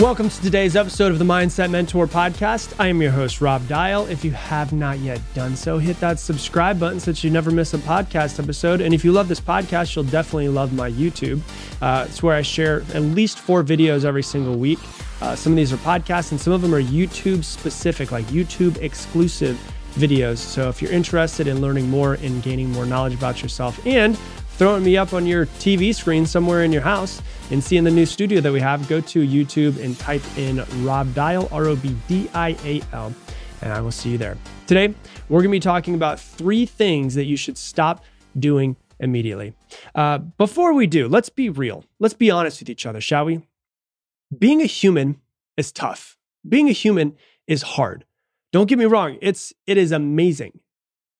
Welcome to today's episode of the Mindset Mentor Podcast. I am your host, Rob Dial. If you have not yet done so, hit that subscribe button so that you never miss a podcast episode. And if you love this podcast, you'll definitely love my YouTube. Uh, it's where I share at least four videos every single week. Uh, some of these are podcasts, and some of them are YouTube specific, like YouTube exclusive videos. So if you're interested in learning more and gaining more knowledge about yourself and throwing me up on your TV screen somewhere in your house and seeing the new studio that we have, go to YouTube and type in Rob Dial, R O B D I A L, and I will see you there. Today, we're going to be talking about three things that you should stop doing immediately. Uh, before we do, let's be real. Let's be honest with each other, shall we? Being a human is tough. Being a human is hard. Don't get me wrong, it's it is amazing.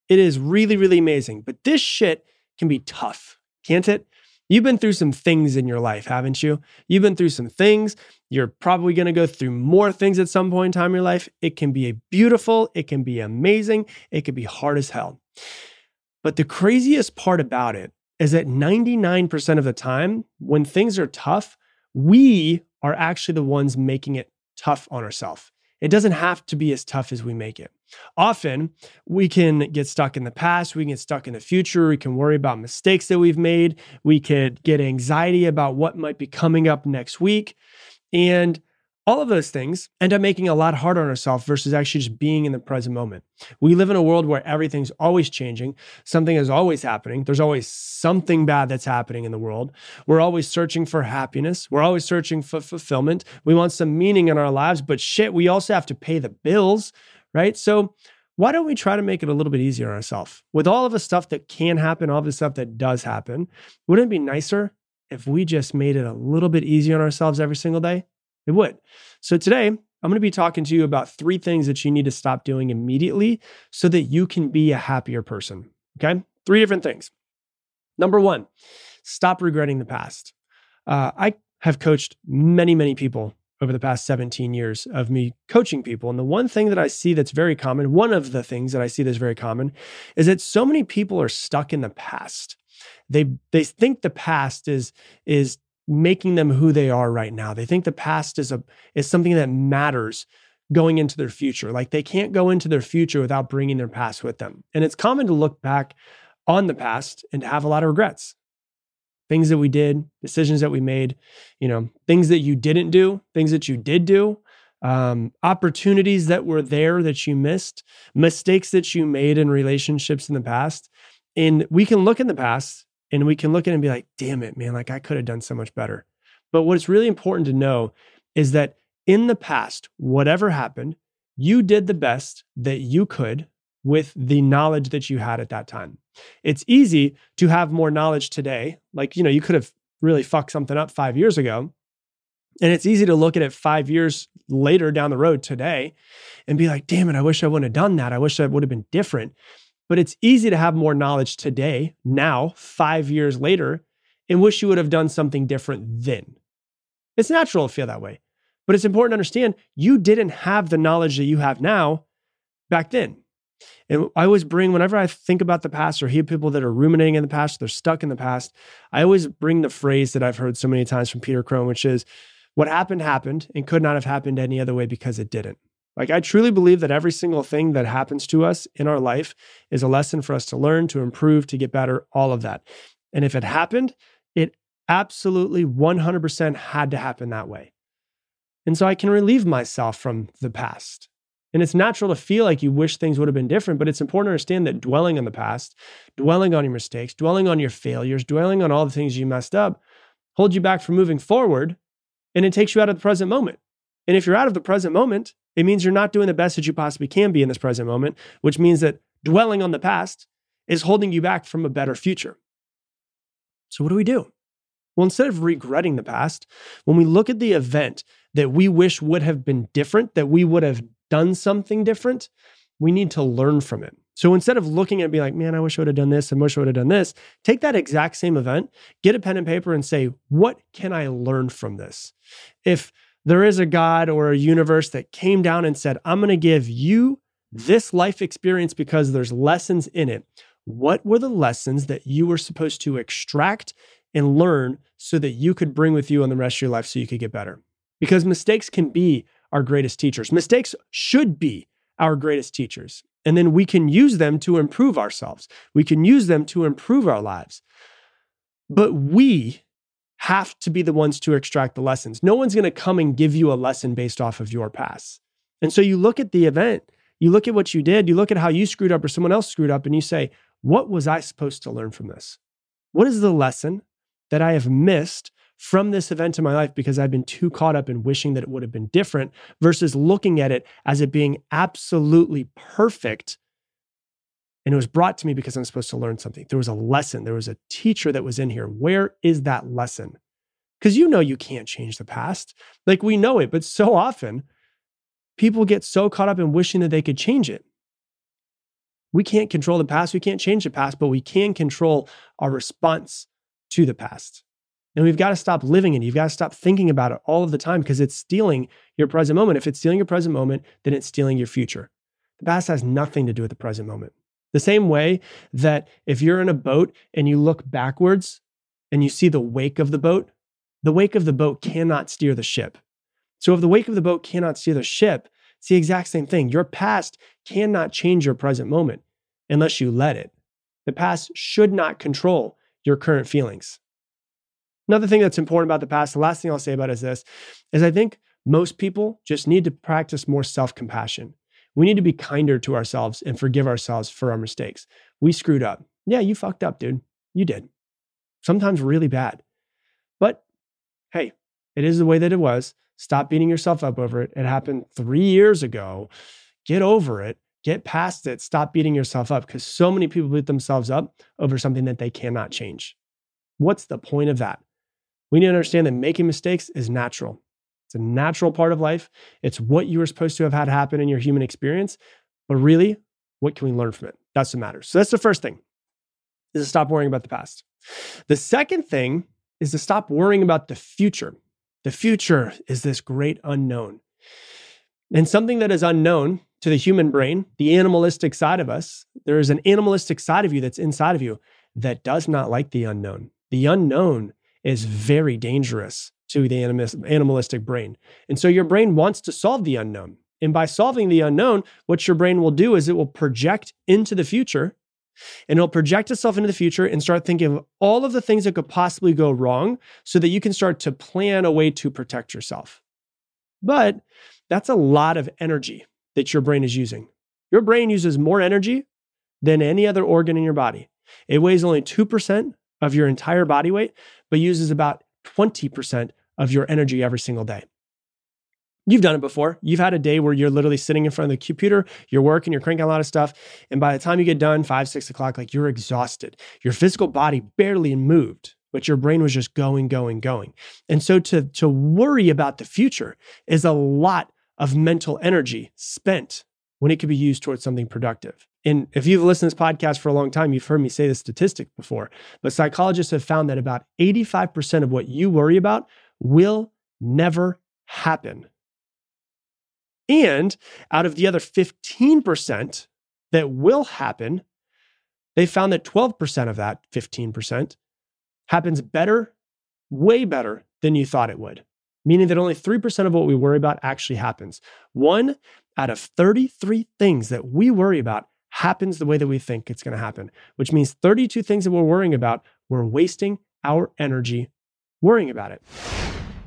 It is really, really amazing. But this shit can be tough, can't it? You've been through some things in your life, haven't you? You've been through some things. You're probably going to go through more things at some point in time in your life. It can be beautiful, it can be amazing, it can be hard as hell. But the craziest part about it is that 99% of the time, when things are tough, we are actually the ones making it tough on ourselves. It doesn't have to be as tough as we make it. Often we can get stuck in the past, we can get stuck in the future, we can worry about mistakes that we've made, we could get anxiety about what might be coming up next week. And all of those things end up making a lot harder on ourselves versus actually just being in the present moment. We live in a world where everything's always changing, something is always happening. There's always something bad that's happening in the world. We're always searching for happiness, we're always searching for fulfillment. We want some meaning in our lives, but shit, we also have to pay the bills, right? So, why don't we try to make it a little bit easier on ourselves? With all of the stuff that can happen, all of the stuff that does happen, wouldn't it be nicer if we just made it a little bit easier on ourselves every single day? It would. So today, I'm going to be talking to you about three things that you need to stop doing immediately so that you can be a happier person. Okay. Three different things. Number one, stop regretting the past. Uh, I have coached many, many people over the past 17 years of me coaching people. And the one thing that I see that's very common, one of the things that I see that's very common, is that so many people are stuck in the past. They they think the past is is making them who they are right now. They think the past is a is something that matters going into their future. Like they can't go into their future without bringing their past with them. And it's common to look back on the past and to have a lot of regrets. Things that we did, decisions that we made, you know, things that you didn't do, things that you did do, um, opportunities that were there that you missed, mistakes that you made in relationships in the past. And we can look in the past and we can look at it and be like, damn it, man, like I could have done so much better. But what's really important to know is that in the past, whatever happened, you did the best that you could with the knowledge that you had at that time. It's easy to have more knowledge today. Like, you know, you could have really fucked something up five years ago. And it's easy to look at it five years later down the road today and be like, damn it, I wish I wouldn't have done that. I wish that would have been different. But it's easy to have more knowledge today, now, five years later, and wish you would have done something different then. It's natural to feel that way. But it's important to understand you didn't have the knowledge that you have now back then. And I always bring, whenever I think about the past or hear people that are ruminating in the past, they're stuck in the past, I always bring the phrase that I've heard so many times from Peter Crone, which is, what happened happened and could not have happened any other way because it didn't. Like, I truly believe that every single thing that happens to us in our life is a lesson for us to learn, to improve, to get better, all of that. And if it happened, it absolutely 100% had to happen that way. And so I can relieve myself from the past. And it's natural to feel like you wish things would have been different, but it's important to understand that dwelling on the past, dwelling on your mistakes, dwelling on your failures, dwelling on all the things you messed up hold you back from moving forward and it takes you out of the present moment. And if you're out of the present moment, it means you're not doing the best that you possibly can be in this present moment, which means that dwelling on the past is holding you back from a better future. So, what do we do? Well, instead of regretting the past, when we look at the event that we wish would have been different, that we would have done something different, we need to learn from it. So instead of looking at it be like, man, I wish I would have done this and wish I would have done this, take that exact same event, get a pen and paper and say, what can I learn from this? If there is a God or a universe that came down and said, I'm going to give you this life experience because there's lessons in it. What were the lessons that you were supposed to extract and learn so that you could bring with you on the rest of your life so you could get better? because mistakes can be our greatest teachers. Mistakes should be our greatest teachers. And then we can use them to improve ourselves. We can use them to improve our lives. But we have to be the ones to extract the lessons. No one's going to come and give you a lesson based off of your past. And so you look at the event, you look at what you did, you look at how you screwed up or someone else screwed up, and you say, What was I supposed to learn from this? What is the lesson that I have missed from this event in my life because I've been too caught up in wishing that it would have been different versus looking at it as it being absolutely perfect. And it was brought to me because I'm supposed to learn something. There was a lesson, there was a teacher that was in here. Where is that lesson? Because you know you can't change the past. Like we know it, but so often people get so caught up in wishing that they could change it. We can't control the past, we can't change the past, but we can control our response to the past. And we've got to stop living it. You've got to stop thinking about it all of the time because it's stealing your present moment. If it's stealing your present moment, then it's stealing your future. The past has nothing to do with the present moment. The same way that if you're in a boat and you look backwards and you see the wake of the boat, the wake of the boat cannot steer the ship. So if the wake of the boat cannot steer the ship, it's the exact same thing. Your past cannot change your present moment unless you let it. The past should not control your current feelings. Another thing that's important about the past, the last thing I'll say about is this, is I think most people just need to practice more self compassion. We need to be kinder to ourselves and forgive ourselves for our mistakes. We screwed up. Yeah, you fucked up, dude. You did. Sometimes really bad. But hey, it is the way that it was. Stop beating yourself up over it. It happened three years ago. Get over it. Get past it. Stop beating yourself up because so many people beat themselves up over something that they cannot change. What's the point of that? We need to understand that making mistakes is natural. It's a natural part of life. It's what you were supposed to have had happen in your human experience. But really, what can we learn from it? That's what matters. So that's the first thing is to stop worrying about the past. The second thing is to stop worrying about the future. The future is this great unknown. And something that is unknown to the human brain, the animalistic side of us, there is an animalistic side of you that's inside of you that does not like the unknown. The unknown is very dangerous to the animalistic brain. And so your brain wants to solve the unknown. And by solving the unknown, what your brain will do is it will project into the future and it'll project itself into the future and start thinking of all of the things that could possibly go wrong so that you can start to plan a way to protect yourself. But that's a lot of energy that your brain is using. Your brain uses more energy than any other organ in your body. It weighs only 2% of your entire body weight, but uses about 20% of your energy every single day. You've done it before. You've had a day where you're literally sitting in front of the computer, you're working, you're cranking a lot of stuff. And by the time you get done, five, six o'clock, like you're exhausted. Your physical body barely moved, but your brain was just going, going, going. And so to, to worry about the future is a lot of mental energy spent when it could be used towards something productive. And if you've listened to this podcast for a long time, you've heard me say this statistic before, but psychologists have found that about 85% of what you worry about will never happen. And out of the other 15% that will happen, they found that 12% of that 15% happens better, way better than you thought it would, meaning that only 3% of what we worry about actually happens. One out of 33 things that we worry about happens the way that we think it's going to happen, which means 32 things that we're worrying about, we're wasting our energy worrying about it.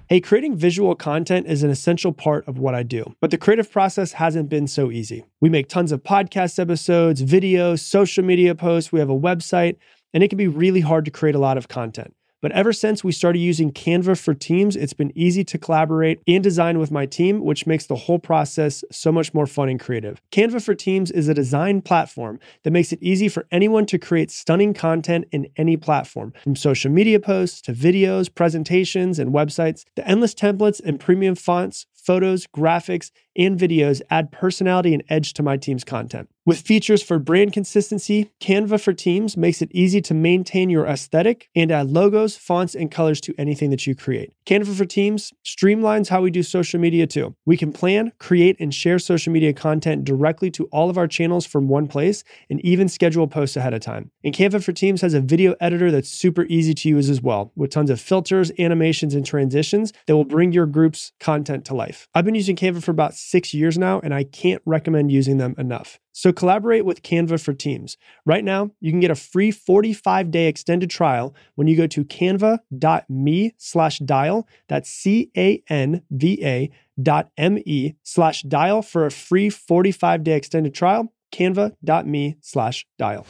Hey, creating visual content is an essential part of what I do, but the creative process hasn't been so easy. We make tons of podcast episodes, videos, social media posts, we have a website, and it can be really hard to create a lot of content. But ever since we started using Canva for Teams, it's been easy to collaborate and design with my team, which makes the whole process so much more fun and creative. Canva for Teams is a design platform that makes it easy for anyone to create stunning content in any platform, from social media posts to videos, presentations, and websites. The endless templates and premium fonts, photos, graphics, and videos add personality and edge to my team's content. With features for brand consistency, Canva for Teams makes it easy to maintain your aesthetic and add logos, fonts, and colors to anything that you create. Canva for Teams streamlines how we do social media too. We can plan, create, and share social media content directly to all of our channels from one place and even schedule posts ahead of time. And Canva for Teams has a video editor that's super easy to use as well, with tons of filters, animations, and transitions that will bring your group's content to life. I've been using Canva for about six years now, and I can't recommend using them enough. So collaborate with Canva for Teams. Right now, you can get a free 45-day extended trial when you go to canva.me slash dial. That's C-A-N-V-A dot M-E slash dial for a free 45-day extended trial. Canva.me slash dial.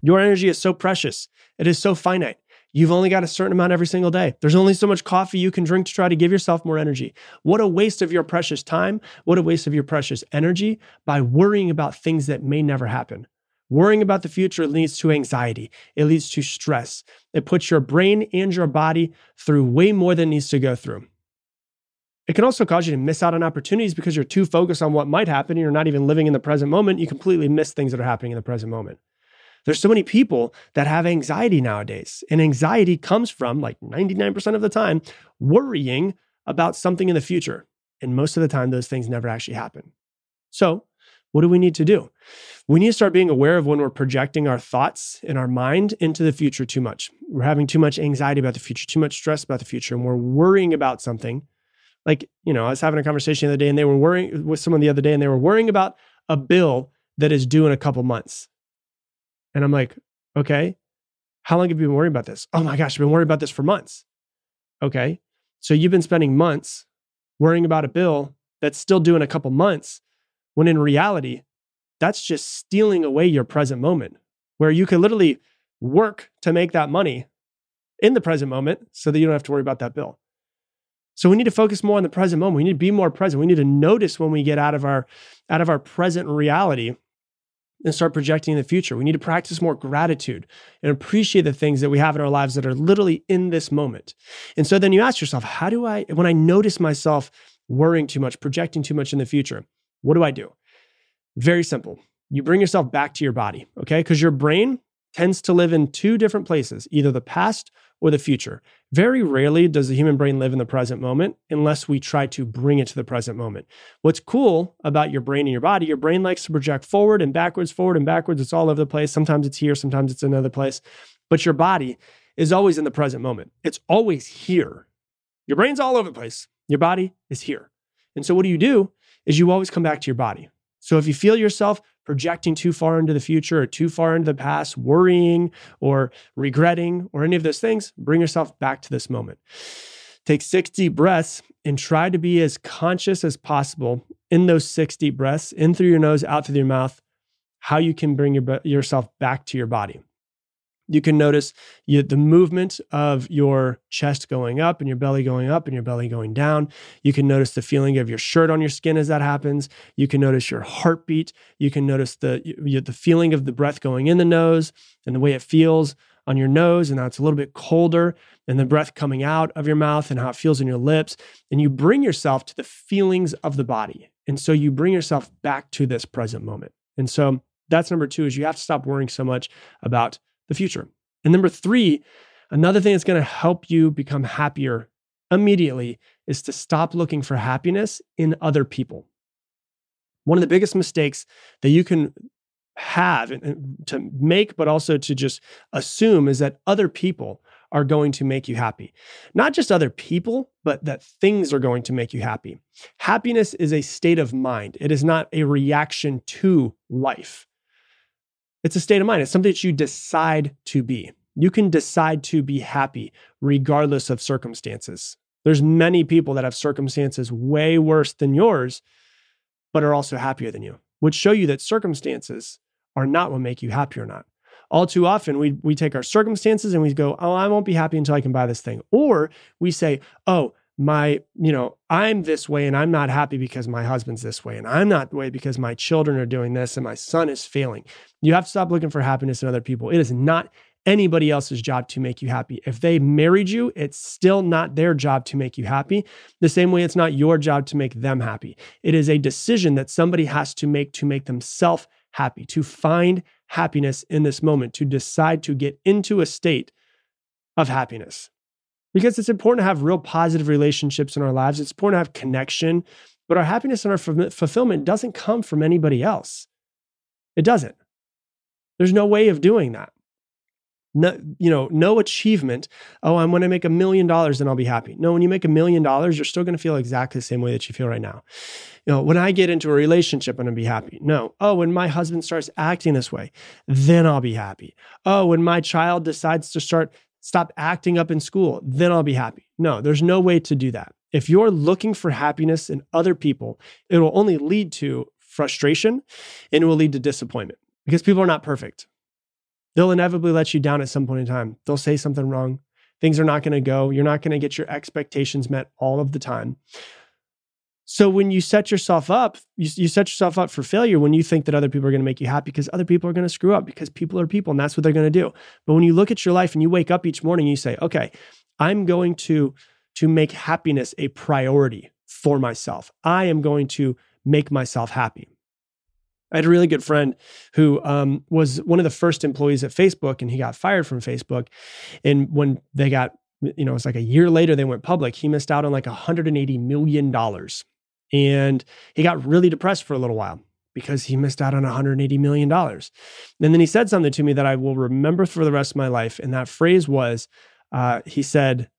Your energy is so precious. It is so finite. You've only got a certain amount every single day. There's only so much coffee you can drink to try to give yourself more energy. What a waste of your precious time. What a waste of your precious energy by worrying about things that may never happen. Worrying about the future leads to anxiety. It leads to stress. It puts your brain and your body through way more than needs to go through. It can also cause you to miss out on opportunities because you're too focused on what might happen and you're not even living in the present moment. You completely miss things that are happening in the present moment. There's so many people that have anxiety nowadays. And anxiety comes from, like 99% of the time, worrying about something in the future. And most of the time, those things never actually happen. So, what do we need to do? We need to start being aware of when we're projecting our thoughts in our mind into the future too much. We're having too much anxiety about the future, too much stress about the future, and we're worrying about something. Like, you know, I was having a conversation the other day and they were worrying with someone the other day and they were worrying about a bill that is due in a couple months. And I'm like, okay, how long have you been worrying about this? Oh my gosh, I've been worrying about this for months. Okay. So you've been spending months worrying about a bill that's still due in a couple months, when in reality, that's just stealing away your present moment where you can literally work to make that money in the present moment so that you don't have to worry about that bill. So we need to focus more on the present moment. We need to be more present. We need to notice when we get out of our out of our present reality and start projecting in the future. We need to practice more gratitude and appreciate the things that we have in our lives that are literally in this moment. And so then you ask yourself, how do I, when I notice myself worrying too much, projecting too much in the future, what do I do? Very simple. You bring yourself back to your body, okay? Because your brain tends to live in two different places, either the past or the future. Very rarely does the human brain live in the present moment unless we try to bring it to the present moment. What's cool about your brain and your body, your brain likes to project forward and backwards, forward and backwards. It's all over the place. Sometimes it's here, sometimes it's another place. But your body is always in the present moment. It's always here. Your brain's all over the place. Your body is here. And so what do you do is you always come back to your body. So if you feel yourself projecting too far into the future or too far into the past, worrying or regretting or any of those things, bring yourself back to this moment. Take six deep breaths and try to be as conscious as possible in those six deep breaths, in through your nose, out through your mouth, how you can bring your, yourself back to your body. You can notice you, the movement of your chest going up and your belly going up and your belly going down. You can notice the feeling of your shirt on your skin as that happens. You can notice your heartbeat. You can notice the, you, the feeling of the breath going in the nose and the way it feels on your nose and how it's a little bit colder and the breath coming out of your mouth and how it feels in your lips. And you bring yourself to the feelings of the body. And so you bring yourself back to this present moment. And so that's number two is you have to stop worrying so much about the future. And number three, another thing that's going to help you become happier immediately is to stop looking for happiness in other people. One of the biggest mistakes that you can have to make, but also to just assume is that other people are going to make you happy. Not just other people, but that things are going to make you happy. Happiness is a state of mind, it is not a reaction to life. It's a state of mind. It's something that you decide to be. You can decide to be happy regardless of circumstances. There's many people that have circumstances way worse than yours, but are also happier than you, which show you that circumstances are not what make you happy or not. All too often, we, we take our circumstances and we go, Oh, I won't be happy until I can buy this thing. Or we say, Oh, my, you know, I'm this way and I'm not happy because my husband's this way and I'm not the way because my children are doing this and my son is failing. You have to stop looking for happiness in other people. It is not anybody else's job to make you happy. If they married you, it's still not their job to make you happy. The same way it's not your job to make them happy. It is a decision that somebody has to make to make themselves happy, to find happiness in this moment, to decide to get into a state of happiness because it's important to have real positive relationships in our lives. It's important to have connection, but our happiness and our fulfillment doesn't come from anybody else. It doesn't. There's no way of doing that. No, you know, no achievement. Oh, I'm going to make a million dollars and I'll be happy. No, when you make a million dollars, you're still going to feel exactly the same way that you feel right now. You know, when I get into a relationship, I'm going to be happy. No. Oh, when my husband starts acting this way, then I'll be happy. Oh, when my child decides to start stop acting up in school, then I'll be happy. No, there's no way to do that. If you're looking for happiness in other people, it will only lead to frustration and it will lead to disappointment because people are not perfect. They'll inevitably let you down at some point in time. They'll say something wrong. Things are not going to go. You're not going to get your expectations met all of the time. So when you set yourself up, you, you set yourself up for failure when you think that other people are going to make you happy because other people are going to screw up because people are people and that's what they're going to do. But when you look at your life and you wake up each morning, you say, okay, I'm going to to make happiness a priority for myself. I am going to make myself happy. I had a really good friend who um, was one of the first employees at Facebook, and he got fired from Facebook. And when they got, you know, it's like a year later they went public, he missed out on like 180 million dollars and he got really depressed for a little while because he missed out on $180 million. And then he said something to me that I will remember for the rest of my life. And that phrase was uh, he said,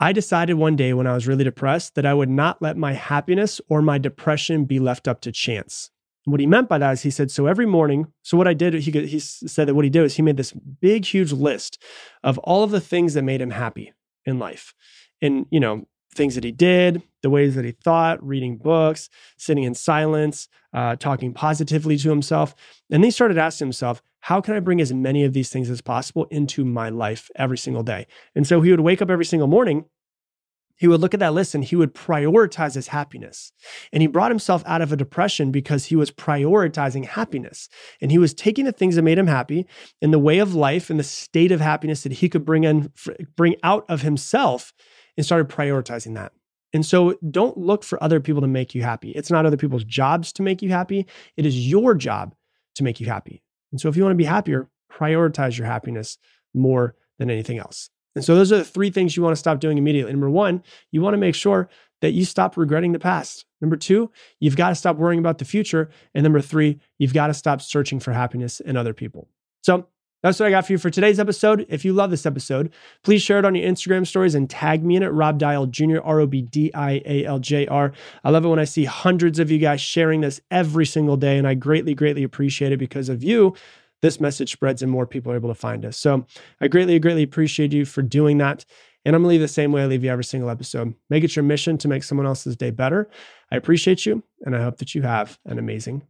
I decided one day when I was really depressed that I would not let my happiness or my depression be left up to chance. And what he meant by that is he said, so every morning, so what I did, he, he said that what he did was he made this big, huge list of all of the things that made him happy in life. And, you know, things that he did, the ways that he thought, reading books, sitting in silence, uh, talking positively to himself. And he started asking himself, how can I bring as many of these things as possible into my life every single day? And so he would wake up every single morning. He would look at that list and he would prioritize his happiness. And he brought himself out of a depression because he was prioritizing happiness. And he was taking the things that made him happy in the way of life and the state of happiness that he could bring in, bring out of himself and started prioritizing that. And so don't look for other people to make you happy. It's not other people's jobs to make you happy. It is your job to make you happy. And so if you want to be happier, prioritize your happiness more than anything else. And so those are the three things you want to stop doing immediately. Number one, you want to make sure that you stop regretting the past. Number two, you've got to stop worrying about the future. And number three, you've got to stop searching for happiness in other people. So that's what I got for you for today's episode. If you love this episode, please share it on your Instagram stories and tag me in it, Rob Dial Jr., R O B D I A L J R. I love it when I see hundreds of you guys sharing this every single day, and I greatly, greatly appreciate it because of you. This message spreads and more people are able to find us. So I greatly, greatly appreciate you for doing that. And I'm gonna leave the same way I leave you every single episode. Make it your mission to make someone else's day better. I appreciate you, and I hope that you have an amazing